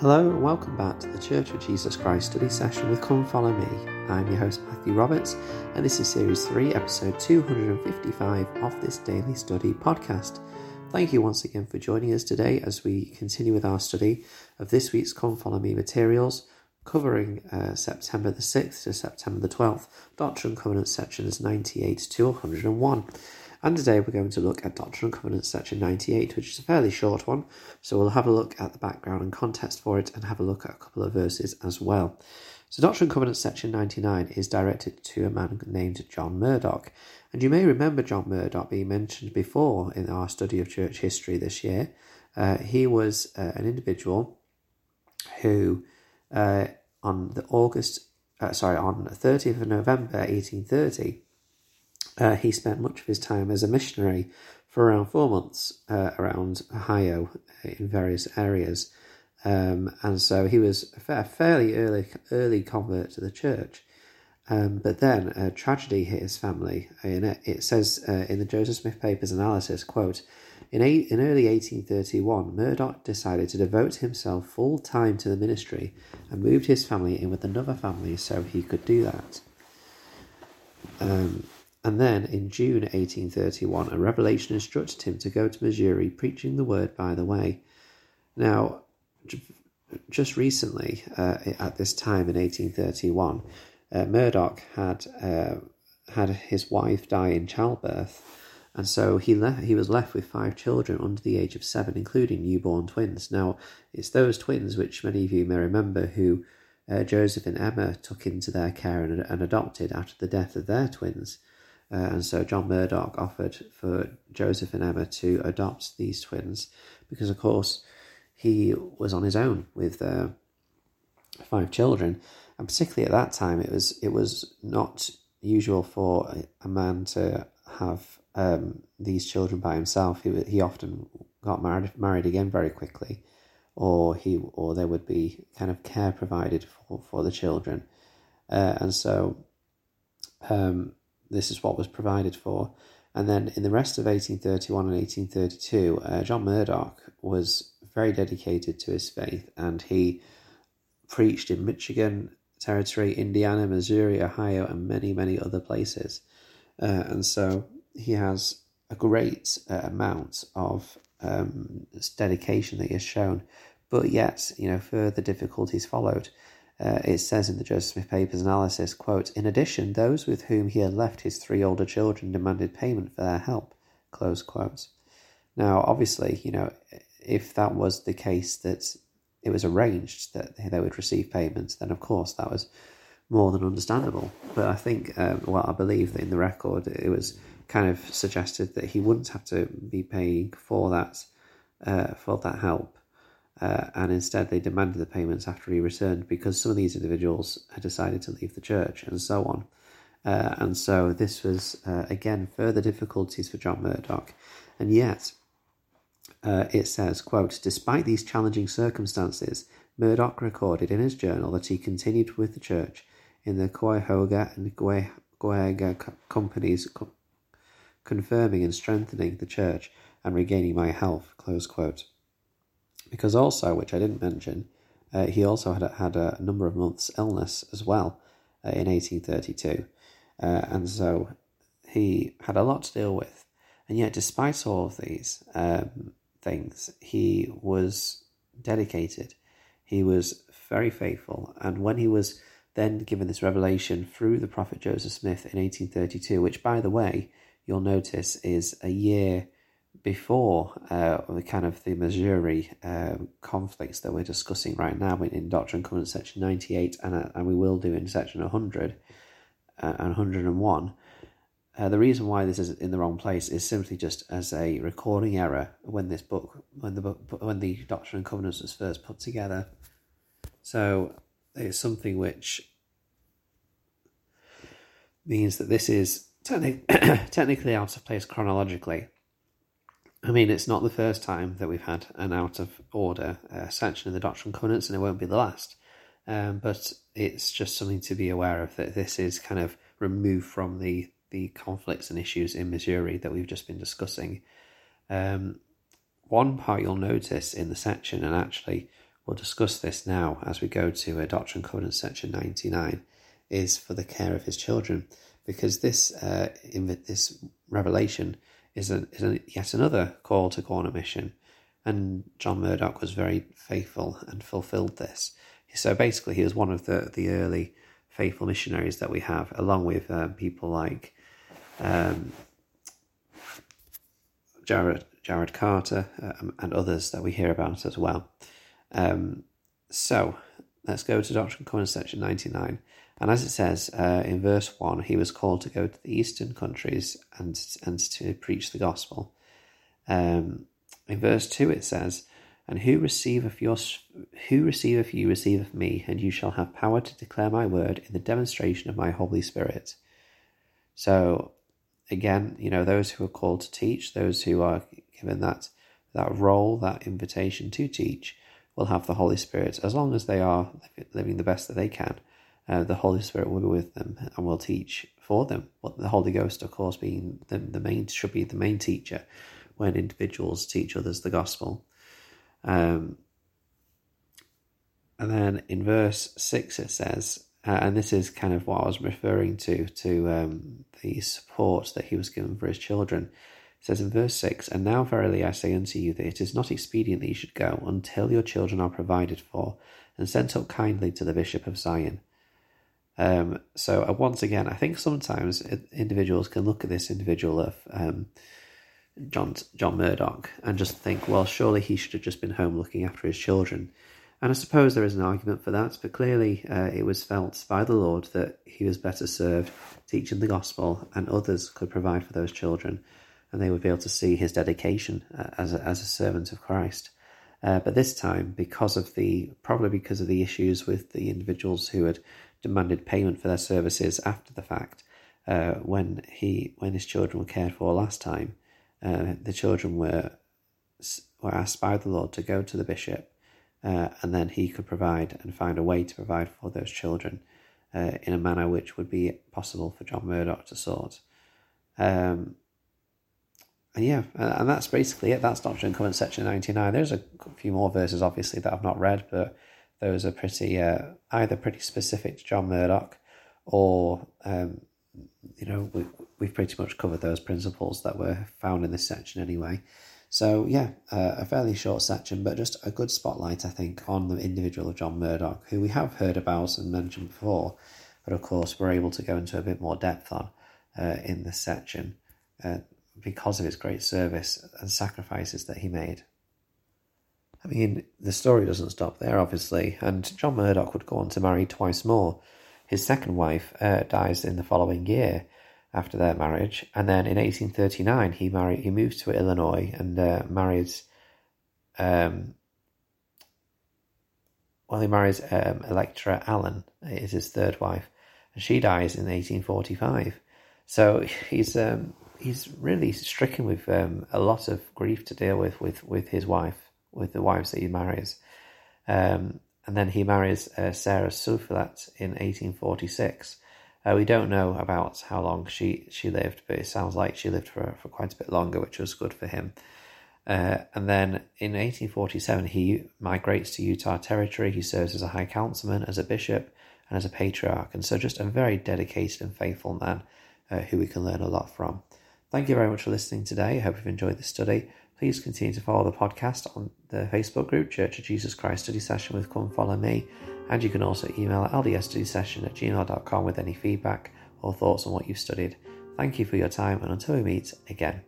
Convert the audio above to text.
Hello and welcome back to the Church of Jesus Christ study session with Come Follow Me. I'm your host Matthew Roberts, and this is Series 3, Episode 255 of this daily study podcast. Thank you once again for joining us today as we continue with our study of this week's Come Follow Me materials, covering uh, September the 6th to September the 12th, Doctrine and Covenants sections 98 to 101. And today we're going to look at Doctrine and Covenants section 98, which is a fairly short one. So we'll have a look at the background and context for it and have a look at a couple of verses as well. So Doctrine and Covenants section 99 is directed to a man named John Murdock. And you may remember John Murdock being mentioned before in our study of church history this year. Uh, he was uh, an individual who, uh, on the August, uh, sorry, on the 30th of November 1830, uh, he spent much of his time as a missionary for around four months uh, around Ohio uh, in various areas. Um, and so he was a fairly early early convert to the church. Um, but then a tragedy hit his family. In it, it says uh, in the Joseph Smith Papers analysis, quote, in, eight, in early 1831, Murdock decided to devote himself full time to the ministry and moved his family in with another family so he could do that. Um, and then in June 1831, a revelation instructed him to go to Missouri preaching the word by the way. Now, just recently, uh, at this time in 1831, uh, Murdock had uh, had his wife die in childbirth, and so he left. He was left with five children under the age of seven, including newborn twins. Now, it's those twins which many of you may remember who uh, Joseph and Emma took into their care and, and adopted after the death of their twins. Uh, and so John Murdock offered for Joseph and Emma to adopt these twins because, of course, he was on his own with uh, five children, and particularly at that time, it was it was not usual for a man to have um, these children by himself. He he often got married married again very quickly, or he or there would be kind of care provided for for the children, uh, and so. Um, this is what was provided for. And then in the rest of 1831 and 1832, uh, John Murdock was very dedicated to his faith and he preached in Michigan territory, Indiana, Missouri, Ohio, and many, many other places. Uh, and so he has a great uh, amount of um, dedication that he has shown, but yet, you know, further difficulties followed uh, it says in the Joseph Smith Papers analysis, quote, In addition, those with whom he had left his three older children demanded payment for their help, close quote. Now, obviously, you know, if that was the case that it was arranged that they would receive payments, then of course that was more than understandable. But I think, um, well, I believe that in the record it was kind of suggested that he wouldn't have to be paying for that uh, for that help uh, and instead they demanded the payments after he returned because some of these individuals had decided to leave the church and so on. Uh, and so this was, uh, again, further difficulties for John Murdock. And yet, uh, it says, quote, despite these challenging circumstances, Murdock recorded in his journal that he continued with the church in the Cuyahoga and Geauga companies, co- confirming and strengthening the church and regaining my health, close quote because also, which I didn't mention, uh, he also had had a number of months' illness as well uh, in 1832, uh, and so he had a lot to deal with. And yet, despite all of these um, things, he was dedicated. He was very faithful, and when he was then given this revelation through the prophet Joseph Smith in 1832, which, by the way, you'll notice is a year before uh, the kind of the Missouri uh, conflicts that we're discussing right now in, in Doctrine and Covenants section 98 and, uh, and we will do in section 100 uh, and 101 uh, the reason why this is in the wrong place is simply just as a recording error when this book when the book when the Doctrine and Covenants was first put together. So it's something which means that this is techni- technically out of place chronologically I mean, it's not the first time that we've had an out of order uh, section in the Doctrine and Covenants, and it won't be the last. Um, but it's just something to be aware of that this is kind of removed from the the conflicts and issues in Missouri that we've just been discussing. Um, one part you'll notice in the section, and actually we'll discuss this now as we go to a Doctrine and Covenants section 99, is for the care of his children, because this uh, this revelation is, a, is a, yet another call to go on a mission, and John Murdock was very faithful and fulfilled this. So basically, he was one of the the early faithful missionaries that we have, along with um, people like um, Jared Jared Carter um, and others that we hear about as well. Um, so let's go to Doctrine and Covenants section 99. And as it says uh, in verse 1, he was called to go to the eastern countries and, and to preach the gospel. Um, in verse 2 it says, And who receiveth, your, who receiveth you receiveth me, and you shall have power to declare my word in the demonstration of my Holy Spirit. So again, you know, those who are called to teach, those who are given that that role, that invitation to teach, will have the Holy Spirit as long as they are living the best that they can. Uh, the Holy Spirit will be with them and will teach for them. But the Holy Ghost, of course, being the, the main should be the main teacher when individuals teach others the gospel. Um, and then in verse six it says, uh, and this is kind of what I was referring to to um, the support that he was given for his children. Says in verse 6 And now verily I say unto you that it is not expedient that you should go until your children are provided for and sent up kindly to the Bishop of Zion. Um, so uh, once again, I think sometimes individuals can look at this individual of um, John John Murdock and just think, well, surely he should have just been home looking after his children. And I suppose there is an argument for that, but clearly uh, it was felt by the Lord that he was better served teaching the gospel and others could provide for those children and they would be able to see his dedication uh, as, a, as a servant of Christ. Uh, but this time, because of the probably because of the issues with the individuals who had demanded payment for their services after the fact, uh, when he when his children were cared for last time, uh, the children were were asked by the Lord to go to the bishop uh, and then he could provide and find a way to provide for those children uh, in a manner which would be possible for John Murdock to sort. Um, and yeah, and that's basically it. That's Doctrine and Covenants section 99. There's a few more verses, obviously, that I've not read, but those are pretty, uh, either pretty specific to John Murdock or, um, you know, we, we've pretty much covered those principles that were found in this section anyway. So yeah, uh, a fairly short section, but just a good spotlight, I think, on the individual of John Murdock, who we have heard about and mentioned before, but of course we're able to go into a bit more depth on uh, in this section uh, because of his great service and sacrifices that he made. I mean, the story doesn't stop there, obviously, and John Murdock would go on to marry twice more. His second wife uh, dies in the following year, after their marriage, and then in 1839 he married. He moved to Illinois and uh, married. Um, well, he marries um, Electra Allen, is his third wife, and she dies in 1845. So he's um, he's really stricken with um, a lot of grief to deal with with with his wife, with the wives that he marries. Um, and then he marries uh, Sarah Zufelt in 1846. Uh, we don't know about how long she, she lived, but it sounds like she lived for, for quite a bit longer, which was good for him. Uh, and then in 1847, he migrates to Utah Territory. He serves as a high councilman, as a bishop, and as a patriarch. And so, just a very dedicated and faithful man uh, who we can learn a lot from. Thank you very much for listening today. I hope you've enjoyed this study. Please continue to follow the podcast on the Facebook group, Church of Jesus Christ Study Session with Come Follow Me. And you can also email ldsstudysession at gmail.com with any feedback or thoughts on what you've studied. Thank you for your time, and until we meet again.